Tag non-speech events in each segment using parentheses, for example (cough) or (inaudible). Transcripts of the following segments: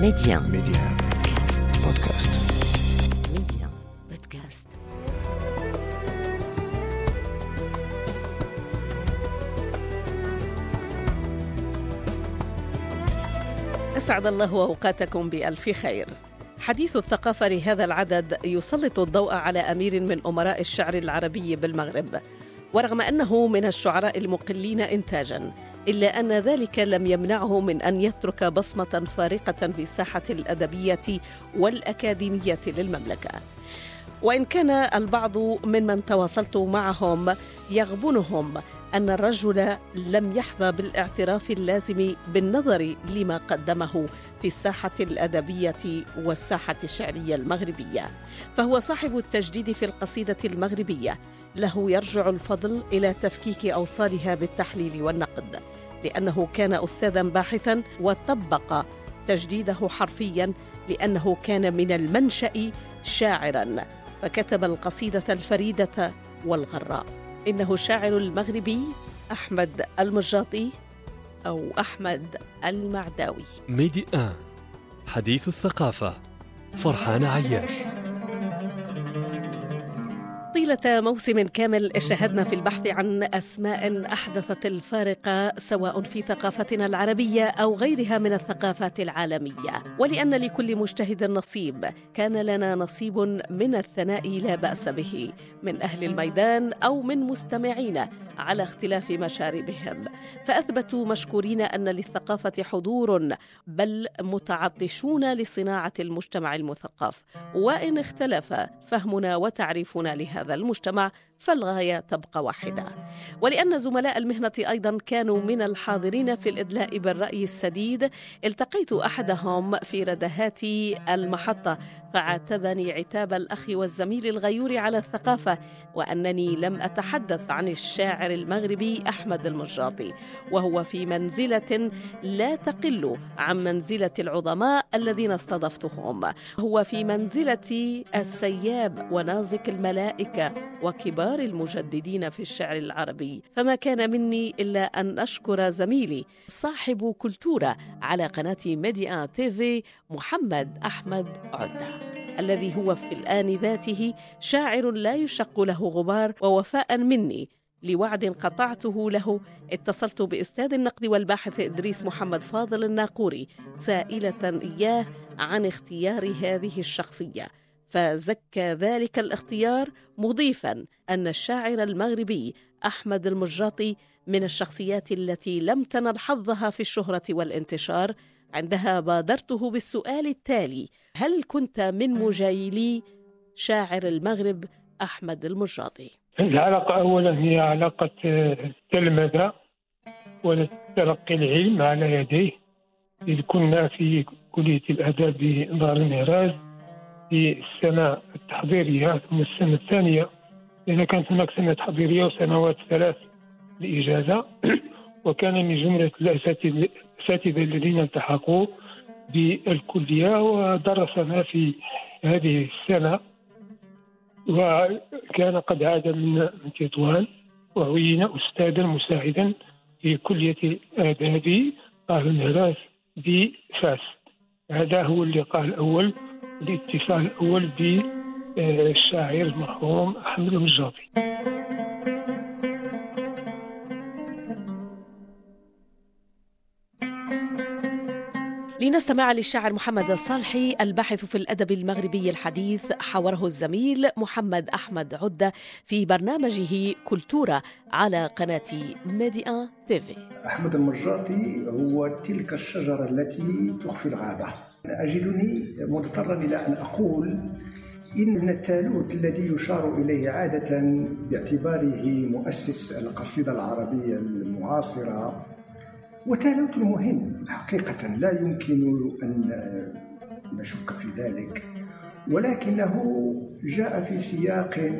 Média. Média. Podcast. Média. Podcast. أسعد الله أوقاتكم بألف خير حديث الثقافة لهذا العدد يسلط الضوء على أمير من أمراء الشعر العربي بالمغرب ورغم أنه من الشعراء المقلين إنتاجاً إلا أن ذلك لم يمنعه من أن يترك بصمة فارقة في الساحة الأدبية والأكاديمية للمملكة. وإن كان البعض ممن تواصلت معهم يغبنهم أن الرجل لم يحظى بالاعتراف اللازم بالنظر لما قدمه في الساحة الأدبية والساحة الشعرية المغربية. فهو صاحب التجديد في القصيدة المغربية له يرجع الفضل إلى تفكيك أوصالها بالتحليل والنقد لأنه كان أستاذا باحثا وطبق تجديده حرفيا لأنه كان من المنشأ شاعرا فكتب القصيدة الفريدة والغراء. إنه الشاعر المغربي أحمد المجاطي أو أحمد المعداوي. ميدي آن حديث الثقافة فرحان عياش. طيلة موسم كامل اجتهدنا في البحث عن أسماء أحدثت الفارق سواء في ثقافتنا العربية أو غيرها من الثقافات العالمية. ولأن لكل مجتهد نصيب كان لنا نصيب من الثناء لا بأس به من أهل الميدان أو من مستمعين على اختلاف مشاربهم. فأثبتوا مشكورين أن للثقافة حضور بل متعطشون لصناعة المجتمع المثقف. وإن اختلف فهمنا وتعريفنا لهذا المجتمع فالغاية تبقى واحدة. ولأن زملاء المهنة أيضا كانوا من الحاضرين في الإدلاء بالرأي السديد التقيت أحدهم في ردهات المحطة فعاتبني عتاب الأخ والزميل الغيور على الثقافة وأنني لم أتحدث عن الشاعر المغربي أحمد المجاطي وهو في منزلة لا تقل عن منزلة العظماء الذين استضفتهم. هو في منزلة السياب ونازك الملائكة وكبار المجددين في الشعر العربي. فما كان مني إلا أن أشكر زميلي صاحب كلتورة على قناة ميديا تيفي محمد أحمد عدة الذي هو في الآن ذاته شاعر لا يشق له غبار ووفاء مني. لوعد قطعته له اتصلت بأستاذ النقد والباحث إدريس محمد فاضل الناقوري سائلة إياه عن اختيار هذه الشخصية. فزكى ذلك الاختيار مضيفا أن الشاعر المغربي أحمد المجاطي من الشخصيات التي لم تنل حظها في الشهرة والانتشار عندها بادرته بالسؤال التالي هل كنت من مجايلي؟ شاعر المغرب أحمد المجاطي العلاقة أولا هي علاقة التلمذة وتلقي العلم على يديه. إذ كنا في كلية الآداب بدار المهراج في السنة التحضيرية ثم السنة الثانية إذا كانت هناك سنة تحضيرية وسنوات ثلاث لإجازة. (clears throat) وكان من جملة الأساتذة الذين التحقوا بالكلية ودرسنا في هذه السنة. وكان قد عاد من تطوان وعين أستاذا مساعدا في كلية الآداب دار المهراس بفاس. هذا هو اللقاء الأول. الاتصال الأول بالشاعر المرحوم أحمد المجاطي لنستمع للشاعر محمد الصالحي الباحث في الأدب المغربي الحديث حوره الزميل محمد أحمد عدة في برنامجه كلتورة على قناة Medi1 TV أحمد المجاطي هو تلك الشجرة التي تخفي الغابة. أجدني مضطرا إلى أن أقول إن الثالوث الذي يشار إليه عادة باعتباره مؤسس القصيدة العربية المعاصرة وتالوت مهم حقيقة لا يمكن أن نشك في ذلك ولكنه جاء في سياق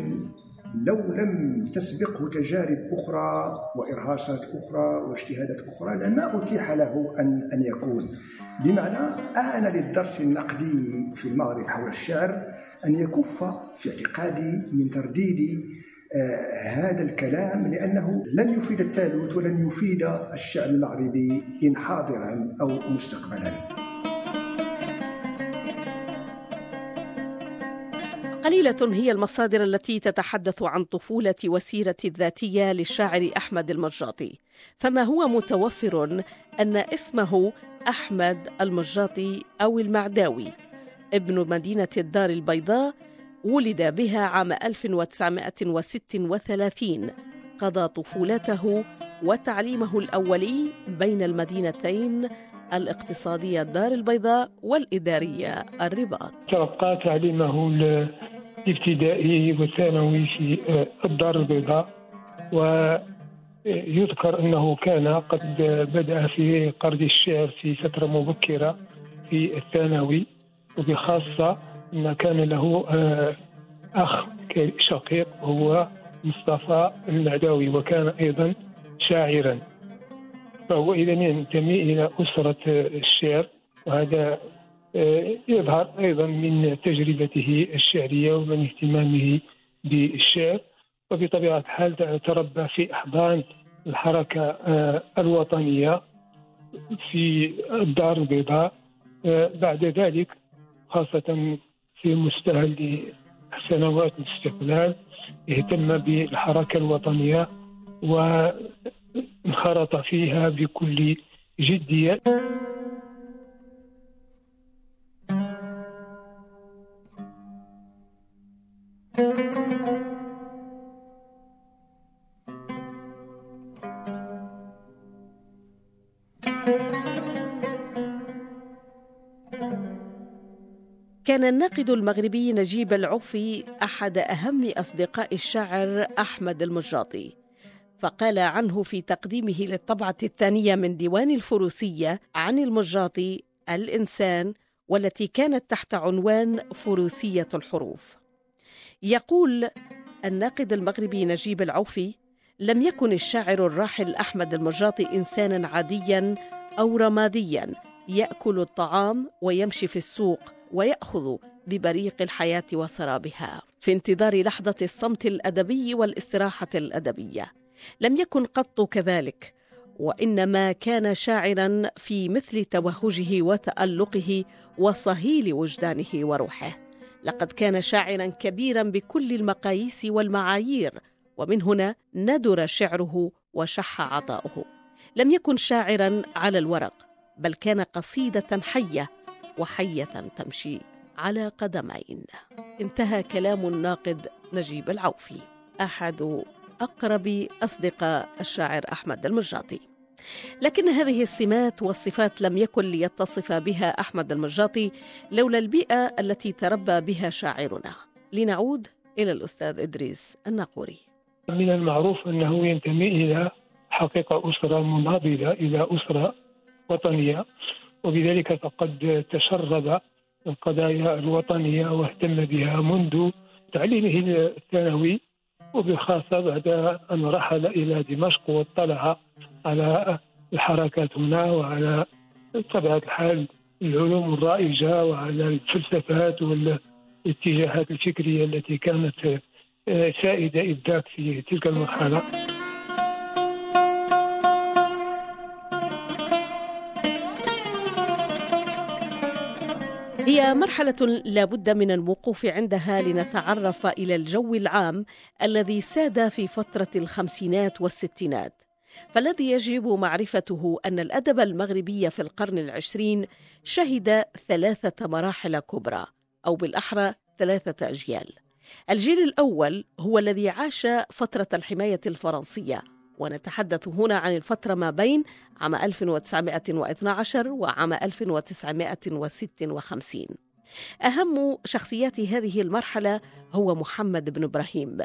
لو لم تسبقه تجارب أخرى وإرهاصات أخرى واجتهادات أخرى لما أتيح له أن أن يكون. بمعنى آن للدرس النقدي في المغرب حول الشعر أن يكف في اعتقادي من ترديد آه هذا الكلام لأنه لن يفيد الثالوث ولن يفيد الشعر المغربي إن حاضرا أو مستقبلا. قليلة هي المصادر التي تتحدث عن طفولة وسيرة الذاتية للشاعر أحمد المجاطي فما هو متوفر أن اسمه أحمد المجاطي أو المعداوي. ابن مدينة الدار البيضاء ولد بها عام 1936 قضى طفولته وتعليمه الأولي بين المدينتين الاقتصادية الدار البيضاء والإدارية الرباط. تلقى تعليمه الابتدائي والثانوي في الدار البيضاء ويذكر أنه كان قد بدأ في قرض الشعر في فترة مبكرة في الثانوي وبخاصة أن كان له آه، أخ شقيق هو مصطفى المعداوي وكان أيضا شاعرا. فهو إذا ينتمي إلى أسرة الشعر وهذا آه، يظهر أيضا من تجربته الشعرية ومن اهتمامه بالشعر وبطبيعة الحال تربى في أحضان الحركة آه، الوطنية في الدار البيضاء آه، بعد ذلك خاصة في مستهل سنوات الاستقلال اهتم بالحركة الوطنية وانخرط فيها بكل جدية. كان الناقد المغربي نجيب العوفي أحد أهم أصدقاء الشاعر أحمد المجاطي فقال عنه في تقديمه للطبعة الثانية من ديوان الفروسية عن المجاطي الإنسان والتي كانت تحت عنوان فروسية الحروف. يقول الناقد المغربي نجيب العوفي لم يكن الشاعر الراحل أحمد المجاطي إنسانا عاديا أو رماديا يأكل الطعام ويمشي في السوق ويأخذ ببريق الحياة وسرابها. في انتظار لحظة الصمت الأدبي والاستراحة الأدبية. لم يكن قط كذلك وإنما كان شاعرا في مثل توهجه وتألقه وصهيل وجدانه وروحه. لقد كان شاعرا كبيرا بكل المقاييس والمعايير ومن هنا ندر شعره وشح عطاؤه. لم يكن شاعرا على الورق بل كان قصيدة حية وحية تمشي على قدمين. انتهى كلام الناقد نجيب العوفي. أحد أقرب أصدقاء الشاعر أحمد المجاطي لكن هذه السمات والصفات لم يكن ليتصف بها أحمد المجاطي لولا البيئة التي تربى بها شاعرنا. لنعود إلى الأستاذ إدريس الناقوري. من المعروف أنه ينتمي إلى حقيقة أسرة مناضله إلى أسرة وطنية وبذلك فقد تشرب القضايا الوطنية واهتم بها منذ تعليمه الثانوي وبخاصة بعد أن رحل إلى دمشق واطلع على الحركات هنا وعلى طبيعة الحال العلوم الرائجة وعلى الفلسفات والاتجاهات الفكرية التي كانت سائدة إذ في تلك المرحلة. هي مرحلة لا بد من الوقوف عندها لنتعرف إلى الجو العام الذي ساد في فترة الخمسينات والستينات. فالذي يجب معرفته أن الأدب المغربي في القرن العشرين شهد ثلاثة مراحل كبرى أو بالأحرى ثلاثة أجيال. الجيل الأول هو الذي عاش فترة الحماية الفرنسية ونتحدث هنا عن الفترة ما بين عام 1912 وعام 1956 أهم شخصيات هذه المرحلة هو محمد بن إبراهيم.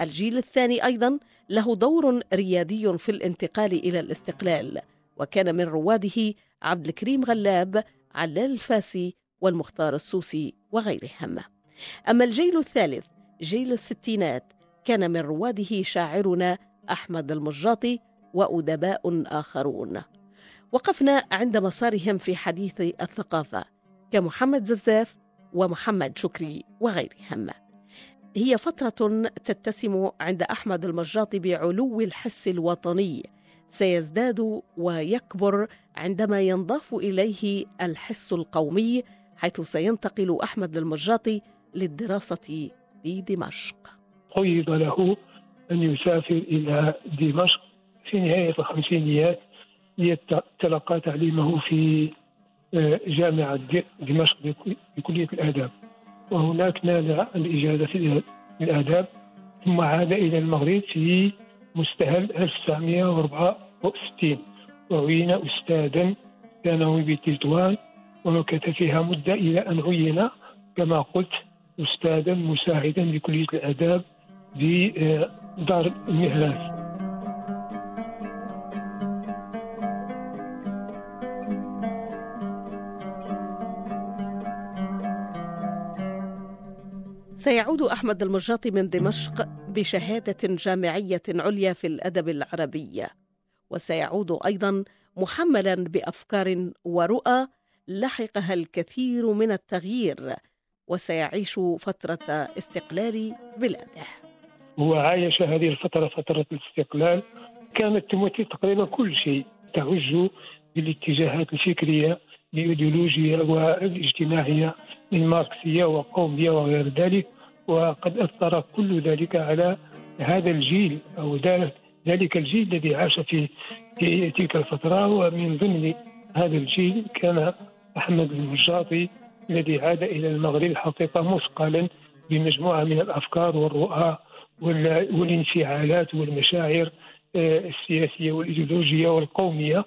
الجيل الثاني أيضا له دور ريادي في الانتقال إلى الاستقلال وكان من رواده عبد الكريم غلاب علال الفاسي والمختار السوسي وغيرهم. أما الجيل الثالث جيل الستينات كان من رواده شاعرنا أحمد المجاطي وأدباء آخرون. وقفنا عند مسارهم في حديث الثقافة كمحمد زفزاف ومحمد شكري وغيرهم. هي فترة تتسم عند أحمد المجاطي بعلو الحس الوطني سيزداد ويكبر عندما ينضاف إليه الحس القومي حيث سينتقل أحمد المجاطي للدراسة في دمشق. قيض له أن يسافر إلى دمشق في نهاية الخمسينيات ليتلقى تعليمه في آه، جامعة دمشق بكلية الآداب. وهناك نال الإجازة في الآداب ثم عاد إلى المغرب في مستهل 1964 وعين أستاذا ثانوي بتطوان ومكث فيها مدة إلى أن عين كما قلت أستاذا مساعدا بكلية الآداب. بدار المهراس سيعود أحمد المجاطي من دمشق بشهادة جامعية عليا في الأدب العربي. وسيعود أيضا محملا بأفكار ورؤى لحقها الكثير من التغيير. وسيعيش فترة استقلال بلاده. هو عايش هذه الفترة فترة الاستقلال. كانت تمثل تقريبا كل شيء. تعج بالاتجاهات الفكرية الإيديولوجية والإجتماعية الماركسية وقومية وغير ذلك. وقد أثر كل ذلك على هذا الجيل أو ذلك الجيل الذي عاش في في تلك الفترة. ومن ضمن هذا الجيل كان أحمد المجاطي الذي عاد إلى المغرب حقيقة مثقلا بمجموعة من الأفكار والرؤى. والانفعالات والمشاعر آه، السياسية والإيديولوجية والقومية.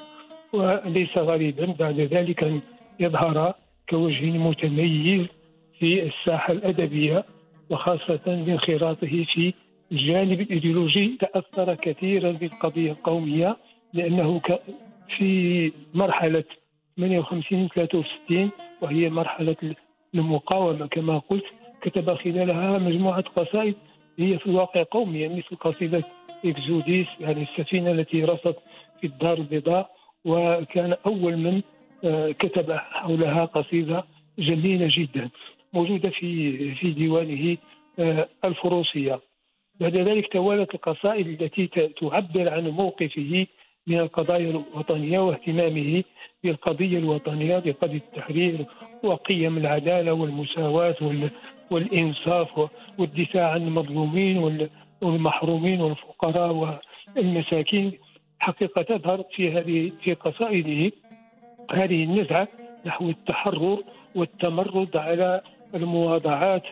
وليس غريبا بعد ذلك أن يظهر كوجه متميز في الساحة الأدبية وخاصة بانخراطه في الجانب الإيديولوجي. تأثر كثيرا بالقضية القومية لأنه في مرحلة 58 63 وهي مرحلة المقاومة. كما قلت كتب خلالها مجموعة قصائد هي في الواقع قومية مثل قصيدة إكزوديس يعني السفينة التي رست في الدار البيضاء وكان أول من آه، كتب حولها قصيدة جميلة جدا موجودة في في ديوانه آه، الفروسية. بعد ذلك توالت القصائد التي تعبر عن موقفه من القضايا الوطنية واهتمامه بالقضية الوطنية بقضية التحرير وقيم العدالة والمساواة والإنصاف والدفاع عن المظلومين والمحرومين والفقراء والمساكين. حقيقة تظهر في هذه في قصائده هذه النزعة نحو التحرر والتمرد على المواضعات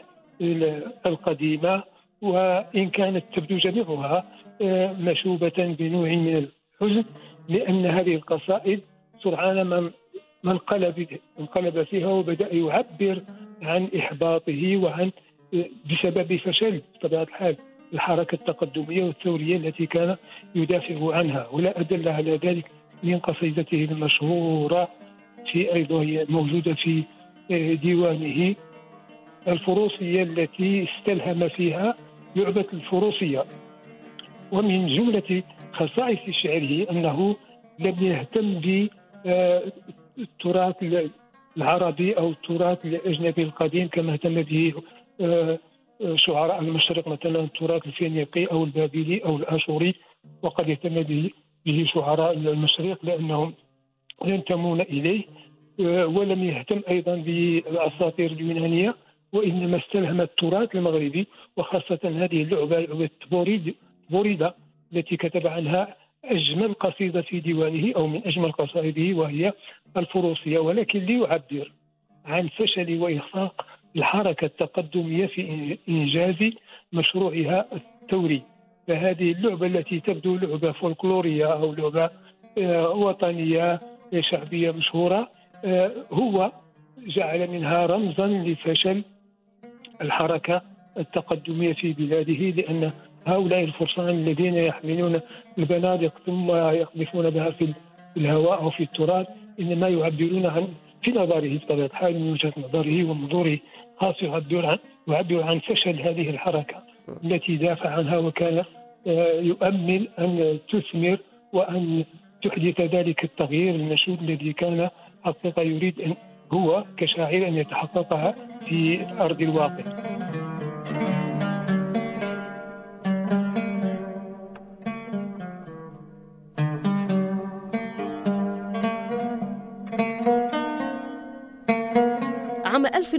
القديمة. وإن كانت تبدو جميعها آه، مشوبة بنوع من الحزن لأن هذه القصائد سرعان ما انقلب انقلب فيها وبدأ يعبر عن إحباطه وعن آه، بسبب فشل بطبيعة الحال الحركة التقدمية والثورية التي كان يدافع عنها. ولا أدل على ذلك من قصيدته المشهورة في أيضا موجودة في آه، ديوانه. الفروسية التي استلهم فيها لعبة الفروسية. ومن جملة خصائص شعره أنه لم يهتم بالتراث العربي أو التراث الأجنبي القديم كما اهتم به آه، شعراء المشرق مثلا التراث الفينيقي أو البابلي أو الآشوري وقد اهتم به شعراء المشرق لأنهم ينتمون إليه آه، ولم يهتم أيضا بالأساطير اليونانية وإنما استلهم التراث المغربي وخاصة هذه اللعبة لعبة بوريد بوريدا التي كتب عنها أجمل قصيدة في ديوانه أو من أجمل قصائده وهي الفروسية ولكن ليعبر عن فشل وإخفاق الحركة التقدمية في إنجاز مشروعها الثوري. فهذه اللعبة التي تبدو لعبة فولكلورية أو لعبة آه، وطنية شعبية مشهورة آه، هو جعل منها رمزا لفشل الحركة التقدمية في بلاده لأن هؤلاء الفرسان الذين يحملون البنادق ثم يقذفون بها في الهواء أو في التراب إنما يعبرون عن في نظره بطبيعة الحال من وجهة نظره ومنظوره خاص يعبر عن يعبر عن فشل هذه الحركة التي دافع عنها وكان آه، يؤمل أن تثمر وأن تحدث ذلك التغيير المشهود الذي كان حقيقة يريد أن هو كشاعر أن يتحقق في أرض الواقع.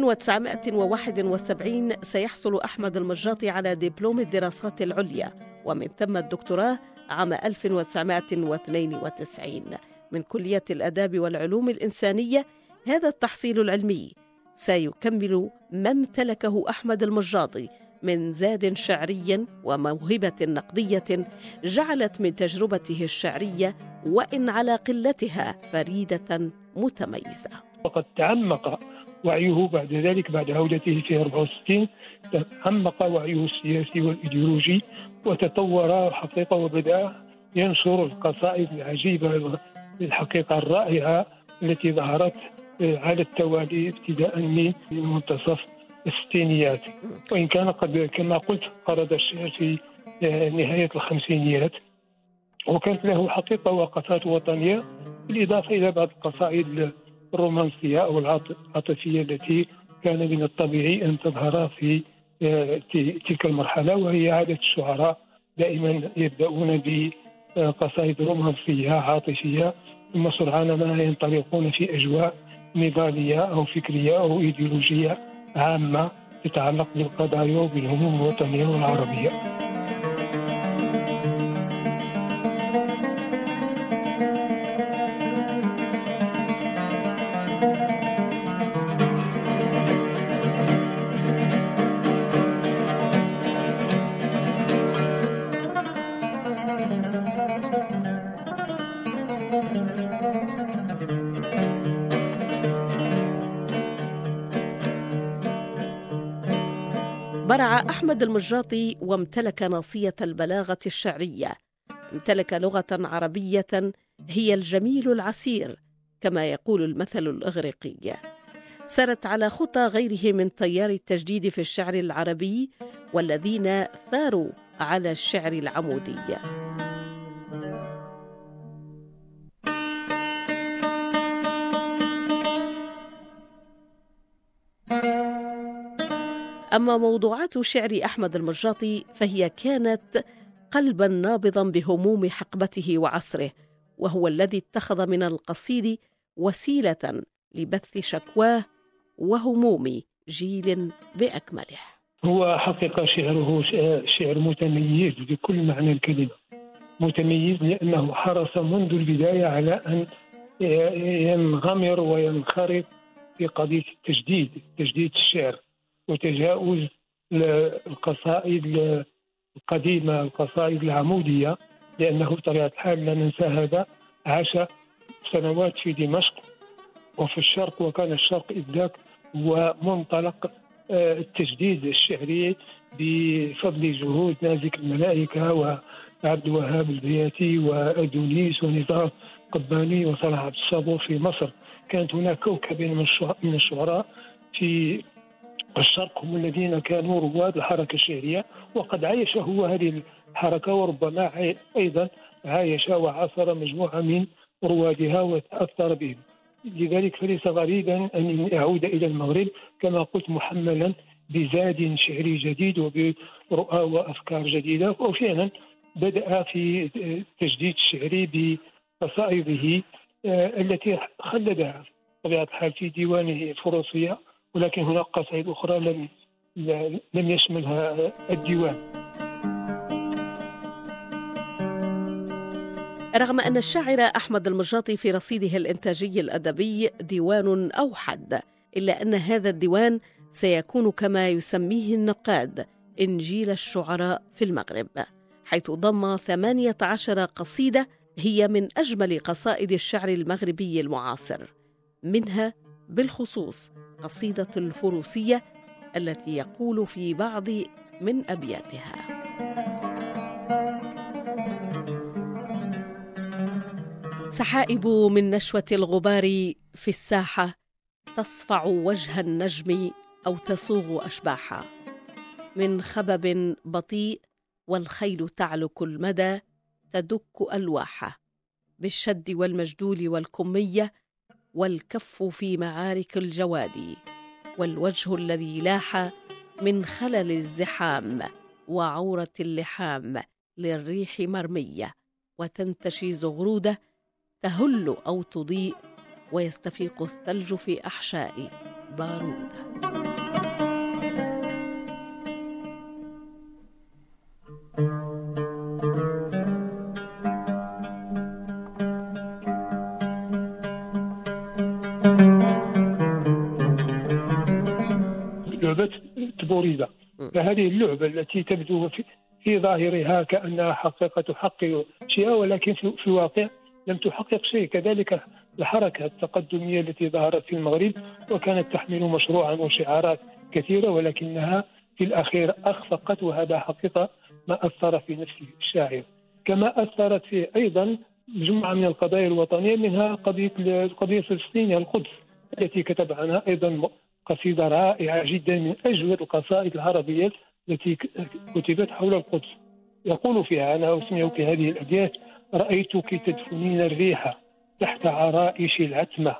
1971 سيحصل أحمد المجاطي على دبلوم الدراسات العليا ومن ثم الدكتوراه عام 1992 من كلية الآداب والعلوم الإنسانية هذا التحصيل العلمي. سيكمل ما امتلكه أحمد المجاطي من زاد شعري وموهبة نقدية جعلت من تجربته الشعرية وإن على قلتها فريدة متميزة. وقد تعمق وعيه بعد ذلك بعد عودته في 64 تعمق وعيه السياسي والإيديولوجي وتطور حقيقة وبدأ ينشر القصائد العجيبة الحقيقة الرائعة التي ظهرت على التوالي ابتداء من منتصف الستينيات. وإن كان قد كما قلت قرض الشعر في نهاية الخمسينيات وكانت له حقيقة وقفات وطنية بالإضافة إلى بعض القصائد الرومانسية أو العاطفية التي كان من الطبيعي أن تظهر في آه، تلك المرحلة وهي عادة الشعراء دائما يبدأون بقصائد رومانسية عاطفية ثم سرعان ما ينطلقون في أجواء نضالية أو فكرية أو إيديولوجية عامة تتعلق بالقضايا وبالهموم الوطنية والعربية. أحمد المجاطي وامتلك ناصية البلاغة الشعرية. امتلك لغة عربية هي الجميل العسير كما يقول المثل الإغريقي. سرت على خطى غيره من تيار التجديد في الشعر العربي والذين ثاروا على الشعر العمودي. أما موضوعات شعر أحمد المجاطي فهي كانت قلبا نابضا بهموم حقبته وعصره وهو الذي اتخذ من القصيد وسيلة لبث شكواه وهموم جيل بأكمله. هو حقيقة شعره شعر متميز بكل معنى الكلمة. متميز لأنه حرص منذ البداية على أن ينغمر وينخرط في قضية التجديد تجديد الشعر. وتجاوز القصائد القديمة القصائد العمودية لأنه بطبيعة الحال لا ننسى هذا عاش سنوات في دمشق وفي الشرق وكان الشرق إذ ذاك هو منطلق آه، التجديد الشعري بفضل جهود نازك الملائكة وعبد الوهاب البياتي وأدونيس ونزار قباني وصلاح عبد الصبور في مصر. كانت هناك كوكب من الشعراء في الشرق هم الذين كانوا رواد الحركة الشعرية وقد عايش هو هذه الحركة وربما أيضا عايش وعاصر مجموعة من روادها وتأثر بهم. لذلك فليس غريبا أن يعود إلى المغرب كما قلت محملا بزاد شعري جديد وبرؤى وأفكار جديدة. وفعلا بدأ في التجديد الشعري بقصائده آه، التي خلدها. بطبيعة الحال في ديوانه الفروسية ولكن هناك قصائد أخرى لم لم يشملها الديوان. رغم أن الشاعر أحمد المجاطي في رصيده الإنتاجي الأدبي ديوان أوحد إلا أن هذا الديوان سيكون كما يسميه النقاد إنجيل الشعراء في المغرب حيث ضم ثمانية عشر قصيدة هي من أجمل قصائد الشعر المغربي المعاصر منها بالخصوص قصيدة الفروسية التي يقول في بعض من أبياتها. سحائب من نشوة الغبار في الساحة تصفع وجه النجم أو تصوغ أشباحا. من خبب بطيء والخيل تعلك المدى تدك ألواحه بالشد والمجدول والكمية والكف في معارك الجواد والوجه الذي لاح من خلل الزحام وعورة اللحام للريح مرمية وتنتشي زغرودة تهل أو تضيء ويستفيق الثلج في أحشائي بارود فهذه اللعبة التي تبدو في, في ظاهرها كأنها حقيقة تحقق شيئا ولكن في, في الواقع لم تحقق شيء. كذلك الحركة التقدمية التي ظهرت في المغرب وكانت تحمل مشروعا وشعارات كثيرة ولكنها في الأخير أخفقت وهذا حقيقة ما أثر في نفس الشاعر. كما أثرت فيه أيضا مجموعة من القضايا الوطنية منها قضية القضية الفلسطينية القدس التي كتب عنها أيضا قصيدة رائعة جدا من أجود القصائد العربية التي كتبت حول القدس. يقول فيها أنا أسمعك هذه الأبيات رأيتك تدفنين الريح تحت عرائش العتمة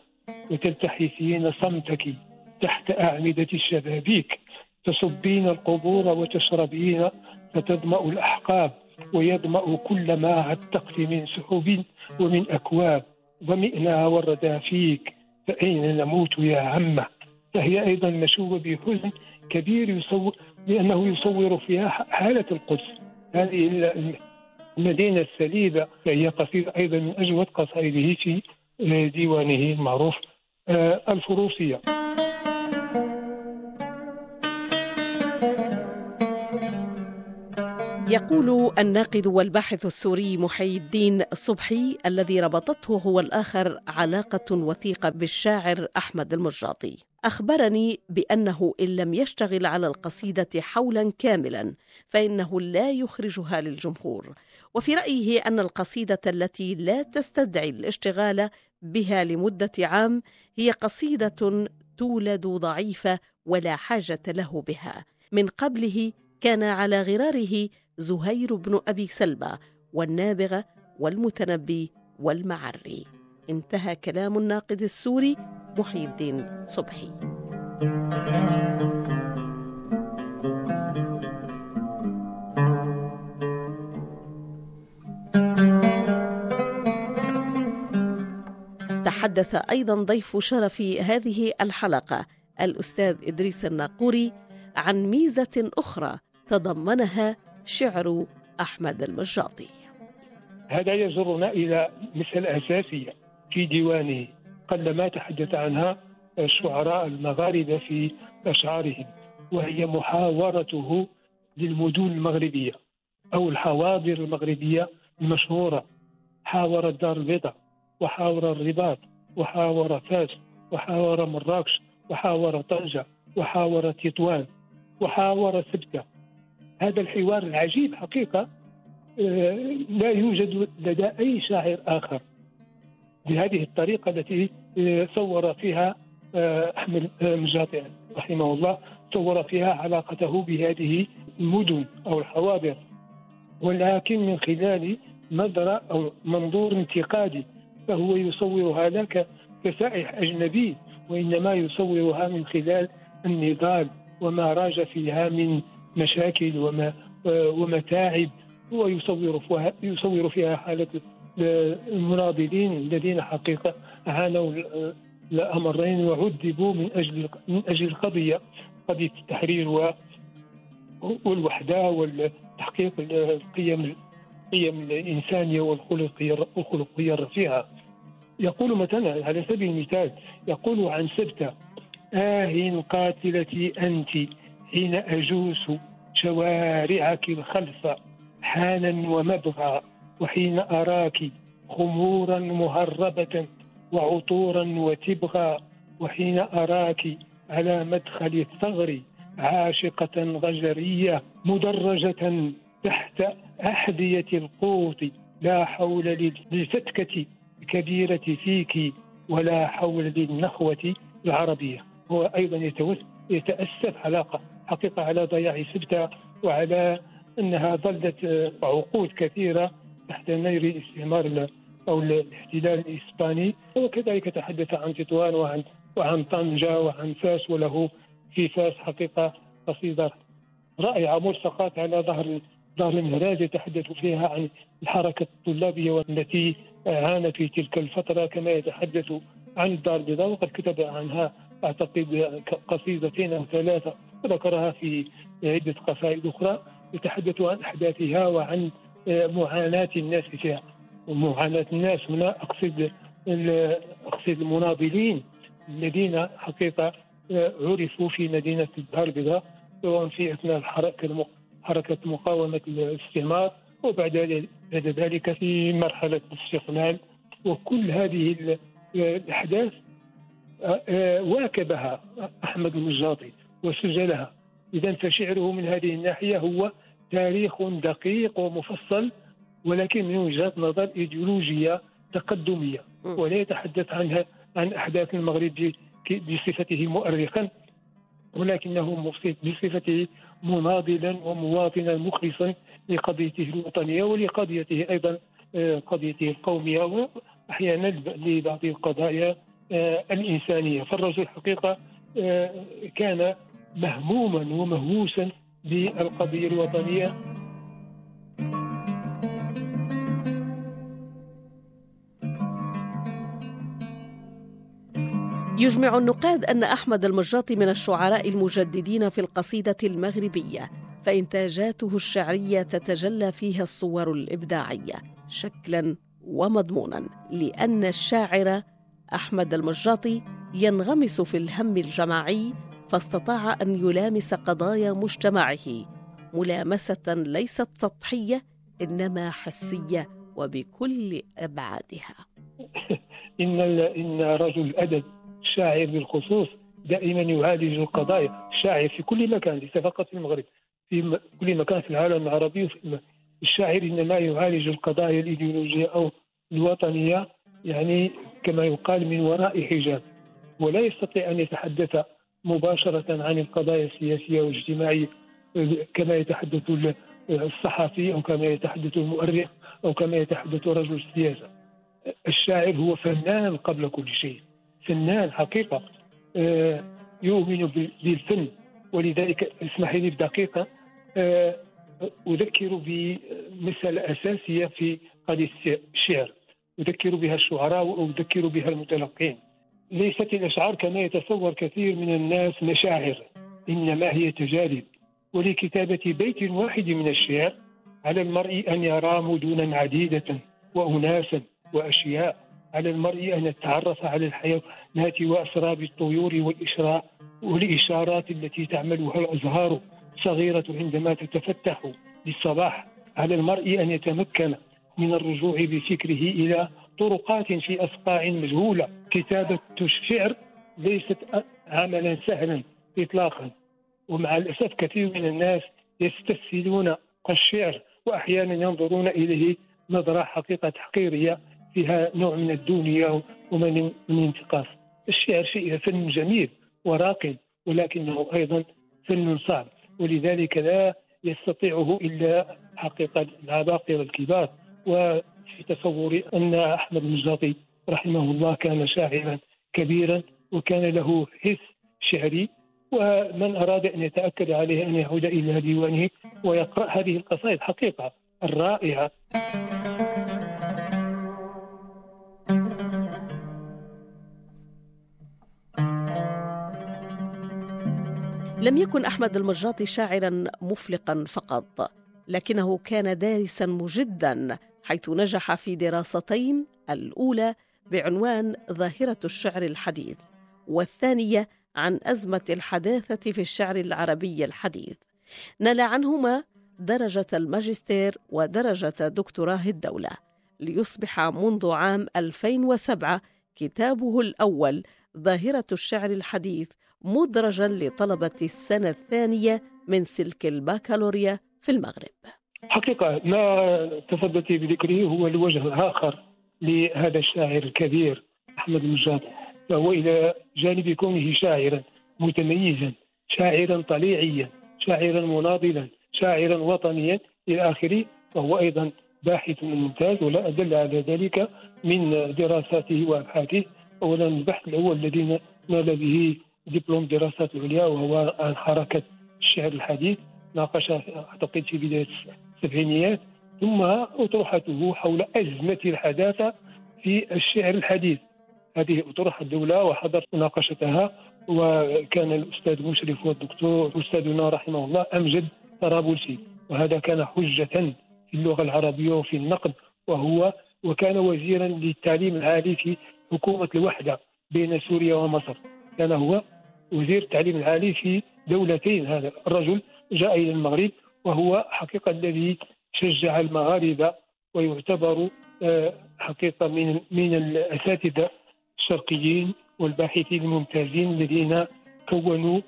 وتلتحفين صمتك تحت أعمدة الشبابيك تصبين القبور وتشربين فتظمأ الأحقاب ويظمأ كل ما عتقت من سحب ومن أكواب ظمئنا وردا فيك فأين نموت يا عمه فهي أيضا مشوبة بحزن كبير يصور لأنه يصور فيها حالة القدس. هذه المدينة السليبة فهي قصيدة أيضا من أجود قصائده في ديوانه المعروف آه، الفروسية. يقول الناقد والباحث السوري محي الدين الصبحي الذي ربطته هو الآخر علاقة وثيقة بالشاعر أحمد المرجاطي. أخبرني بأنه إن لم يشتغل على القصيدة حولا كاملا فإنه لا يخرجها للجمهور. وفي رأيه أن القصيدة التي لا تستدعي الاشتغال بها لمدة عام هي قصيدة تولد ضعيفة ولا حاجة له بها. من قبله كان على غراره زهير بن أبي سلمى والنابغة والمتنبي والمعري. انتهى كلام الناقد السوري. محي الدين صبحي. تحدث أيضا ضيف شرف هذه الحلقة الأستاذ إدريس الناقوري عن ميزة أخرى تضمنها شعر أحمد المجاطي هذا يجرنا إلى مسألة أساسية في ديوانه. قلما تحدث عنها الشعراء المغاربة في أشعارهم وهي محاورته للمدن المغربية أو الحواضر المغربية المشهورة. حاور الدار البيضاء وحاور الرباط وحاور فاس وحاور مراكش وحاور طنجة وحاور تطوان وحاور سبتة هذا الحوار العجيب حقيقة آه، لا يوجد لدى أي شاعر آخر. بهذه الطريقة التي صور فيها آه، أحمد مجاطع رحمه الله صور فيها علاقته بهذه المدن أو الحواضر ولكن من خلال نظرة أو منظور انتقادي فهو يصورها لك كسائح أجنبي وإنما يصورها من خلال النضال وما راج فيها من مشاكل وما ومتاعب. هو يصور فيها حالة المناضلين الذين حقيقة عانوا الأمرين وعذبوا من أجل من أجل القضية قضية التحرير والوحدة والتحقيق القيم القيم الإنسانية والخلقية الرفيعة. يقول مثلا على سبيل المثال يقول عن سبتة آه قاتلتي أنت حين أجوس شوارعك الخلف حانا ومبغى. وحين أراك خمورا مهربة وعطورا وتبغى وحين أراك على مدخل الثغر عاشقة غجرية مدرجة تحت أحذية القوط لا حول للفتكة الكبيرة فيك ولا حول للنخوة العربية. هو أيضا يتأسف علاقة حقيقة على ضياع سبتة وعلى أنها ظلت عقود كثيرة. تحت نير الاستعمار أو الاحتلال الإسباني. وكذلك تحدث عن تطوان وعن وعن طنجة وعن فاس وله في فاس حقيقة قصيدة رائعة ملصقات على ظهر ظهر المهراج يتحدث فيها عن الحركة الطلابية والتي عانت في تلك الفترة كما يتحدث عن الدار البيضاء. وقد كتب عنها أعتقد قصيدتين أو ثلاثة وذكرها في عدة قصائد أخرى. يتحدث عن أحداثها وعن معاناة الناس فيها. ومعاناة الناس هنا أقصد أقصد المناضلين الذين حقيقة عرفوا في مدينة الدار البيضاء سواء في أثناء الحركة حركة مقاومة الاستعمار وبعد بعد ذلك في مرحلة الاستقلال. وكل هذه آه، آه، واكبها أحمد المجاطي وسجلها. إذا فشعره من هذه الناحية هو تاريخ دقيق ومفصل ولكن من وجهة نظر إيديولوجية تقدمية ولا يتحدث عنها عن أحداث المغرب بصفته مؤرخا ولكنه بصفته مناضلا ومواطنا مخلصا لقضيته الوطنية ولقضيته أيضا آه، قضيته القومية واحيانا لبعض القضايا آه، الإنسانية. فالرجل حقيقه آه، كان مهموما ومهووسا بالقضية الوطنية. يجمع النقاد أن أحمد المجاطي من الشعراء المجددين في القصيدة المغربية فإنتاجاته الشعرية تتجلى فيها الصور الإبداعية شكلا ومضمونا لأن الشاعر أحمد المجاطي ينغمس في الهم الجماعي فاستطاع أن يلامس قضايا مجتمعه ملامسة ليست سطحية إنما حسية وبكل أبعادها. (laughs) إن إن رجل الأدب الشاعر بالخصوص دائما يعالج القضايا. الشاعر في كل مكان ليس فقط في المغرب في كل مكان في العالم العربي. الشاعر إنما يعالج القضايا الإيديولوجية أو الوطنية يعني كما يقال من وراء حجاب. ولا يستطيع أن يتحدث مباشرة عن القضايا السياسية والاجتماعية كما يتحدث الصحفي أو كما يتحدث المؤرخ أو كما يتحدث رجل السياسة. الشاعر هو فنان قبل كل شيء فنان حقيقة. آه، يؤمن بالفن. ولذلك اسمح لي بدقيقة. آه، أذكر بمساله اساسيه في قضية الشعر. أذكر بها الشعراء وأذكر بها المتلقين. ليست الأشعار كما يتصور كثير من الناس مشاعر إنما هي تجارب. ولكتابة بيت واحد من الشعر على المرء أن يرى مدنا عديدة واناسا وأشياء. على المرء أن يتعرف على الحيوانات وأسراب الطيور والإشراء والإشارات التي تعملها الأزهار صغيرة عندما تتفتح للصباح. على المرء أن يتمكن من الرجوع بفكره إلى طرقات في أصقاع مجهولة. كتابة الشعر ليست عملا سهلا إطلاقا. ومع الأسف كثير من الناس يستسهلون الشعر وأحيانا ينظرون إليه نظرة حقيقة تحقيرية فيها نوع من الدونية ومن الانتقاص الشعر شيء فن جميل وراقي ولكنه أيضا فن صعب ولذلك لا يستطيعه إلا حقيقة العباقرة الكبار. وفي تصوري أن أحمد المجاطي رحمه الله كان شاعرا كبيرا وكان له حس شعري ومن أراد أن يتأكد عليه أن يعود إلى ديوانه ويقرأ هذه القصائد حقيقة الرائعة. لم يكن أحمد المجاطي شاعرا مفلقا فقط لكنه كان دارسا مجدا حيث نجح في دراستين الأولى بعنوان ظاهرة الشعر الحديث والثانية عن أزمة الحداثة في الشعر العربي الحديث. نال عنهما درجة الماجستير ودرجة دكتوراه الدولة ليصبح منذ عام 2007 كتابه الأول ظاهرة الشعر الحديث مدرجا لطلبة السنة الثانية من سلك البكالوريا في المغرب. حقيقة ما تفضلت بذكره هو الوجه الآخر لهذا الشاعر الكبير أحمد المجاد فهو إلى جانب كونه شاعرا متميزا شاعرا طليعيا شاعرا مناضلا شاعرا وطنيا إلى آخره وهو أيضا باحث ممتاز ولا أدل على ذلك من دراساته وأبحاثه. أولا البحث الأول الذي نال به دبلوم دراسات العليا وهو عن حركة الشعر الحديث. ناقش أعتقد في بداية السبعينيات ثم أطروحته حول أزمة الحداثة في الشعر الحديث. هذه أطروحة الدولة وحضرت مناقشتها وكان الأستاذ مشرف والدكتور أستاذنا رحمه الله أمجد طرابلسي وهذا كان حجة في اللغة العربية وفي النقد وهو وكان وزيرا للتعليم العالي في حكومة الوحدة بين سوريا ومصر. كان هو وزير التعليم العالي في دولتين هذا الرجل جاء إلى المغرب وهو حقيقة الذي شجع المغاربة ويعتبر آه، حقيقة من من الأساتذة الشرقيين والباحثين الممتازين الذين كونوا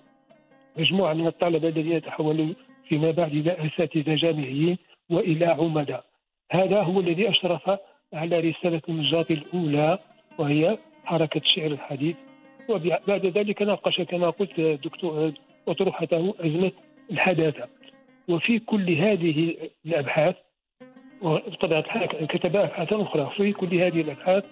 مجموعة من الطلبة الذين تحولوا فيما بعد إلى أساتذة جامعيين وإلى عمداء هذا هو الذي أشرف على رسالة النجاة الأولى وهي حركة الشعر الحديث. وبعد ذلك ناقش كما قلت دكتور أطروحته أزمة الحداثة. وفي كل هذه الأبحاث وبطبيعة الحال كتب أبحاثا أخرى في كل هذه الأبحاث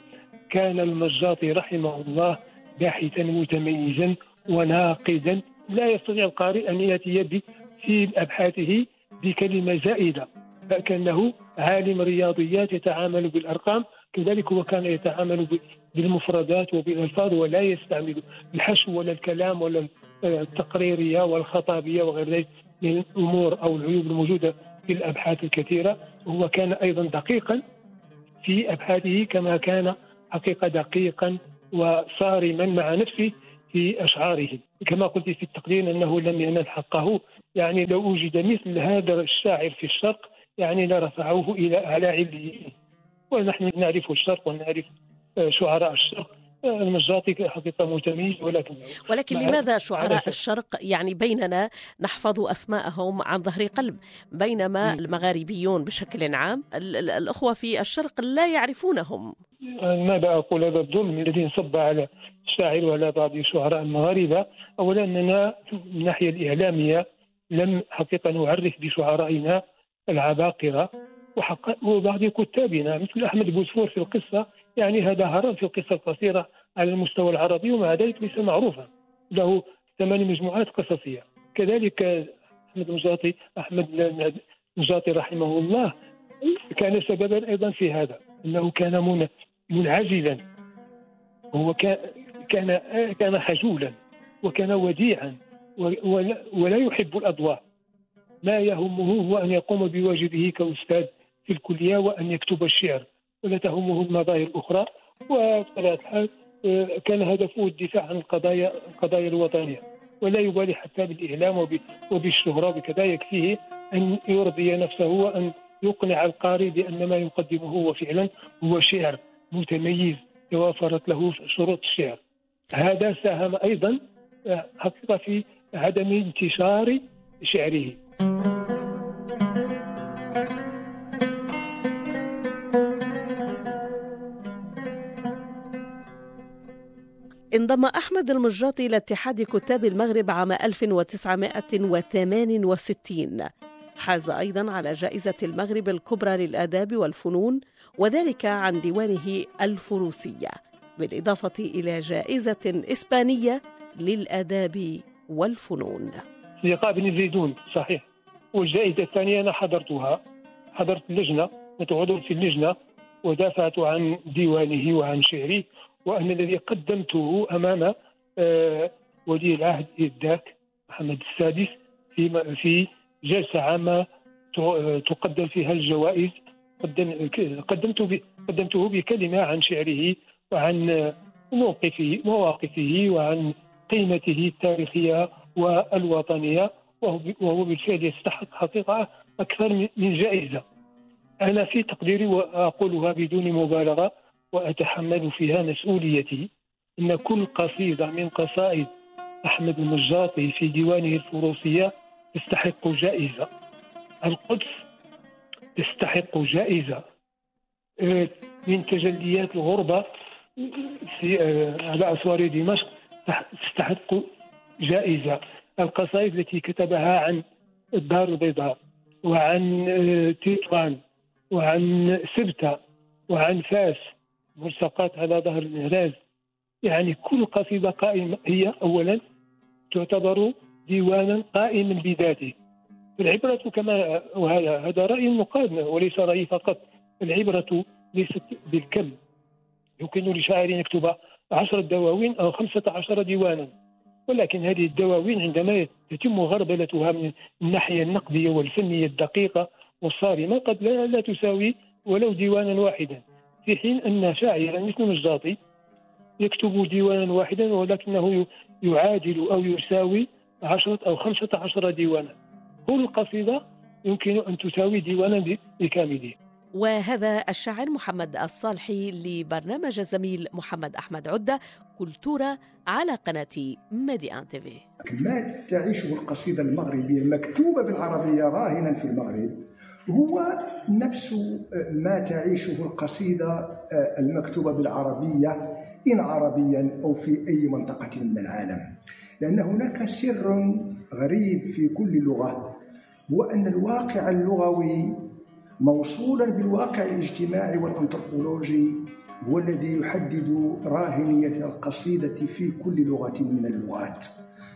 كان المجاطي رحمه الله باحثا متميزا وناقدا لا يستطيع القارئ أن يأتي في أبحاثه بكلمة زائدة كأنه عالم رياضيات يتعامل بالأرقام كذلك هو كان يتعامل بالمفردات وبالألفاظ ولا يستعمل الحشو ولا الكلام ولا التقريرية والخطابية وغير ذلك. من الأمور أو العيوب الموجودة في الأبحاث الكثيرة وهو كان أيضا دقيقا في أبحاثه كما كان حقيقة دقيقا وصارما مع نفسه في أشعاره. كما قلت في التقدير أنه لم ينال حقه. يعني لو وجد مثل هذا الشاعر في الشرق يعني لرفعوه إلى أعلى عليين ونحن نعرف الشرق ونعرف شعراء الشرق. المجاطي حقيقة متميز ولكن ولكن لماذا شعراء الشرق؟ يعني بيننا نحفظ أسماءهم عن ظهر قلب بينما المغاربيون بشكل عام الأخوة في الشرق لا يعرفونهم. ماذا أقول؟ هذا الظلم الذي انصب على الشاعر وعلى بعض شعراء المغاربة. أولا أننا من الناحية الإعلامية لم حقيقة نعرف بشعرائنا العباقرة وبعض كتابنا مثل أحمد بوسفور في القصة يعني هذا هرم في القصة القصيرة على المستوى العربي ومع ذلك ليس معروفا. له ثمان مجموعات قصصية. كذلك أحمد مجاطي أحمد مجاطي رحمه الله كان سببا أيضا في هذا أنه كان منعزلا. هو كان كان خجولا وكان وديعا ولا يحب الأضواء. ما يهمه هو أن يقوم بواجبه كأستاذ في الكلية وأن يكتب الشعر. ولا تهمه المظاهر الأخرى وبطبيعة الحال آه، كان هدفه الدفاع عن القضايا القضايا الوطنية. ولا يبالي حتى بالإعلام وبالشهرة وكذا يكفيه أن يرضي نفسه وأن يقنع القارئ بأن ما يقدمه هو فعلا هو شعر متميز توافرت له شروط الشعر. هذا ساهم أيضا آه، حقيقة في عدم انتشار شعره. انضم أحمد المجاطي إلى اتحاد كتاب المغرب عام 1968 حاز أيضا على جائزة المغرب الكبرى للآداب والفنون وذلك عن ديوانه الفروسية بالإضافة إلى جائزة إسبانية للآداب والفنون. لقاء بن زيدون صحيح. والجائزة الثانية أنا حضرتها. حضرت اللجنة كنت عضو في اللجنة ودافعت عن ديوانه وعن شعره وأن الذي قدمته أمام آه، ولي العهد ذاك محمد السادس في في جلسة عامة تقدم فيها الجوائز. قدم قدمت قدمته بكلمة عن شعره وعن موقفه مواقفه وعن قيمته التاريخية والوطنية وهو بالفعل يستحق حقيقة أكثر من جائزة. أنا في تقديري وأقولها بدون مبالغة وأتحمل فيها مسؤوليتي. أن كل قصيدة من قصائد أحمد المجاطي في ديوانه الفروسية تستحق جائزة. القدس تستحق جائزة. آه، من تجليات الغربة في آه، على أسوار دمشق تستحق جائزة. القصائد التي كتبها عن الدار البيضاء وعن آه، تيطوان وعن سبتة وعن فاس ملصقات على ظهر الإهراز يعني كل قصيدة قائمة هي أولا تعتبر ديوانا قائما بذاته. العبرة كما وهذا هذا رأي مقارن وليس رأيي فقط. العبرة ليست بالكم. يمكن لشاعر يكتب عشرة دواوين أو خمسة عشر ديوانا. ولكن هذه الدواوين عندما يتم غربلتها من الناحية النقدية والفنية الدقيقة والصارمة قد لا تساوي ولو ديوانا واحدا. في حين أن شاعرا مثل مجاطي يكتب ديوانا واحدا ولكنه يعادل أو يساوي عشرة أو خمسة عشر ديوانا. كل قصيدة يمكن أن تساوي ديوانا بكامله وهذا الشاعر محمد الصالحي لبرنامج زميل محمد أحمد عدة كولتورا على قناة Medi1 TV ما تعيشه القصيدة المغربية المكتوبة بالعربية راهنا في المغرب هو نفس ما تعيشه القصيدة المكتوبة بالعربية إن عربيا أو في أي منطقة من العالم. لأن هناك سر غريب في كل لغة هو أن الواقع اللغوي موصولا بالواقع الاجتماعي والأنثروبولوجي هو الذي يحدد راهنية القصيدة في كل لغة من اللغات.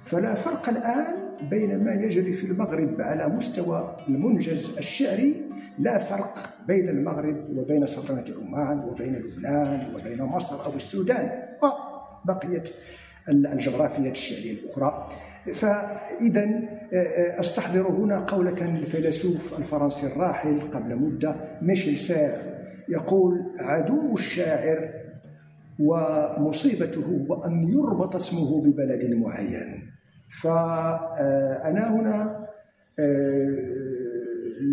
فلا فرق الآن بين ما يجري في المغرب على مستوى المنجز الشعري لا فرق بين المغرب وبين سلطنة عمان وبين لبنان وبين مصر أو السودان وبقية الجغرافيات الشعرية الأخرى. فإذا آه، آه، أستحضر هنا قولة للفيلسوف الفرنسي الراحل قبل مدة ميشيل سير يقول عدو الشاعر ومصيبته هو أن يربط اسمه ببلد معين. فأنا هنا آه،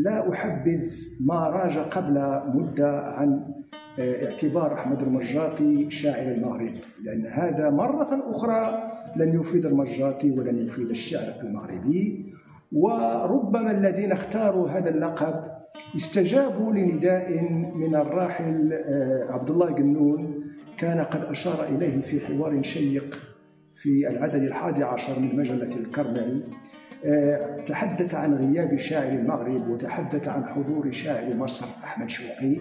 لا أحبذ ما راج قبل مدة عن اعتبار أحمد المجاطي شاعر المغرب لأن هذا مرة أخرى لن يفيد المجاطي ولن يفيد الشعر المغربي. وربما الذين اختاروا هذا اللقب استجابوا لنداء من الراحل آه، عبد الله جنون كان قد أشار إليه في حوار شيق في العدد الحادي عشر من مجلة الكرمل. آه، تحدث عن غياب شاعر المغرب وتحدث عن حضور شاعر مصر أحمد شوقي. آه،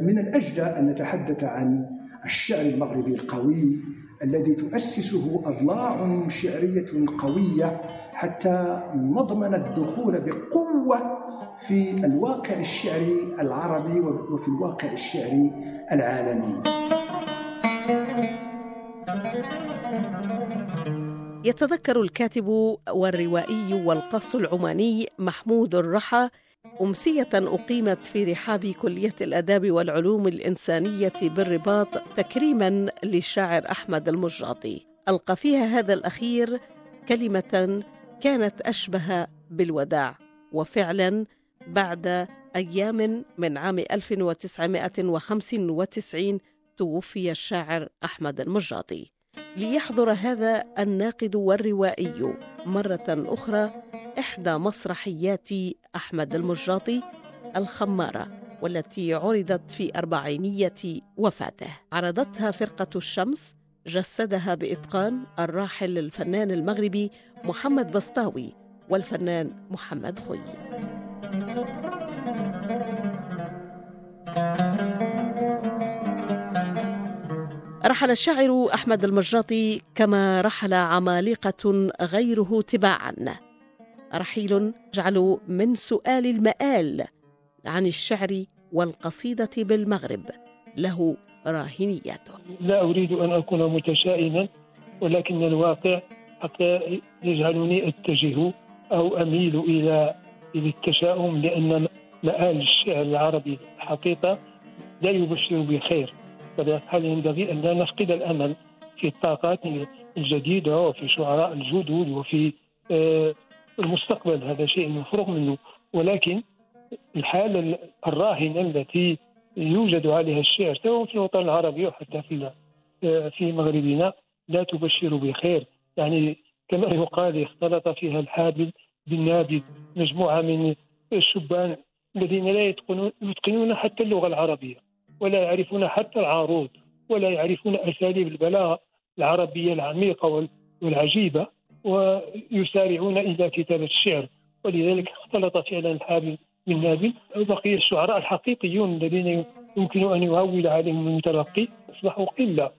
من الأجدى أن نتحدث عن الشعر المغربي القوي الذي تؤسسه أضلاع شعرية قوية حتى نضمن الدخول بقوة في الواقع الشعري العربي وفي الواقع الشعري العالمي. يتذكر الكاتب والروائي والقص العماني محمود الرحى أمسية أقيمت في رحاب كلية الآداب والعلوم الإنسانية بالرباط تكريما للشاعر أحمد المجاطي ألقى فيها هذا الأخير كلمة كانت أشبه بالوداع وفعلا بعد أيام من عام 1995 توفي الشاعر أحمد المجاطي ليحضر هذا الناقد والروائي مرة أخرى إحدى مسرحيات أحمد المجاطي الخمارة والتي عرضت في أربعينية وفاته. عرضتها فرقة الشمس جسدها بإتقان الراحل الفنان المغربي محمد بسطاوي والفنان محمد خوي. رحل الشاعر أحمد المجاطي كما رحل عمالقة غيره تباعا. رحيل جعل من سؤال المآل عن الشعر والقصيدة بالمغرب له راهنياته لا أريد أن أكون متشائما ولكن الواقع حتى يجعلني أتجه أو أميل إلى التشاؤم لأن مآل الشعر العربي حقيقة لا يبشر بخير. الحال ينبغي أن لا نفقد الأمل في الطاقات الجديدة وفي شعراء الجدد وفي آه، المستقبل هذا شيء مفروغ منه. ولكن الحالة الراهنة التي يوجد عليها الشعر سواء في الوطن العربي وحتى في آه، في مغربنا لا تبشر بخير. يعني كما يقال اختلط فيها الحابل بالنابل مجموعة من الشبان الذين لا يتقنون حتى اللغة العربية ولا يعرفون حتى العروض ولا يعرفون أساليب البلاغة العربية العميقة والعجيبة. ويسارعون إلى كتابة الشعر. ولذلك اختلط فعلا الحابل بالنابل وبقي الشعراء الحقيقيون الذين يمكن أن يهول عليهم المتلقي أصبحوا قلة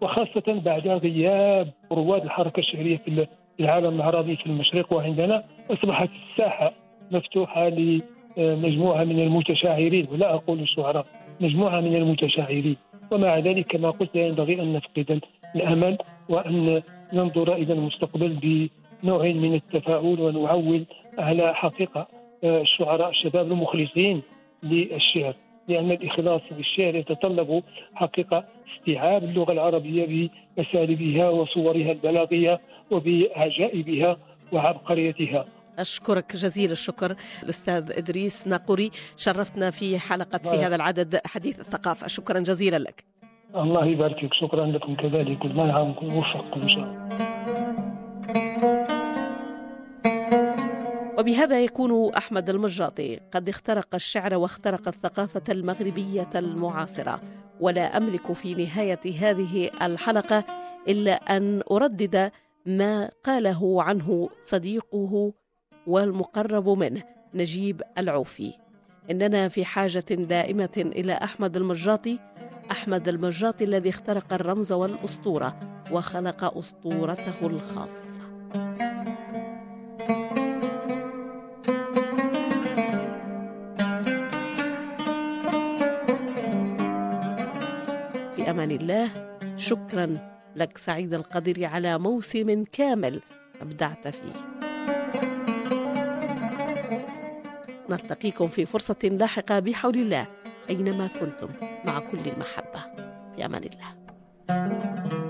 وخاصة بعد غياب رواد الحركة الشعرية في العالم العربي في المشرق. وعندنا أصبحت الساحة مفتوحة لمجموعة من المتشاعرين ولا أقول الشعراء مجموعة من المتشاعرين. ومع ذلك كما قلت لا ينبغي أن نفقد الأمل وأن ننظر إلى المستقبل بنوع من التفاؤل ونعول على حقيقة آه، الشعراء الشباب المخلصين للشعر لأن الإخلاص في الشعر يتطلب حقيقة استيعاب اللغة العربية بأساليبها وصورها البلاغية وبعجائبها وعبقريتها. أشكرك جزيل الشكر الأستاذ إدريس ناقوري شرفتنا في حلقة في هذا العدد حديث الثقافة. شكرا جزيلا لك. الله يبارك فيك. شكرا لكم كذلك الله يعاونكم ويوفقكم إن شاء الله. وبهذا يكون أحمد المجاطي قد اخترق الشعر واخترق الثقافة المغربية المعاصرة. ولا أملك في نهاية هذه الحلقة إلا أن أردد ما قاله عنه صديقه والمقرب منه نجيب العوفي. إننا في حاجة دائمة إلى أحمد المجاطي. أحمد المجاطي الذي اخترق الرمز والأسطورة وخلق أسطورته الخاصة. في أمان الله شكرا لك سعيد القدر على موسم كامل أبدعت فيه. نلتقيكم في فرصة لاحقة بحول الله. أينما كنتم مع كل المحبة. في أمان الله.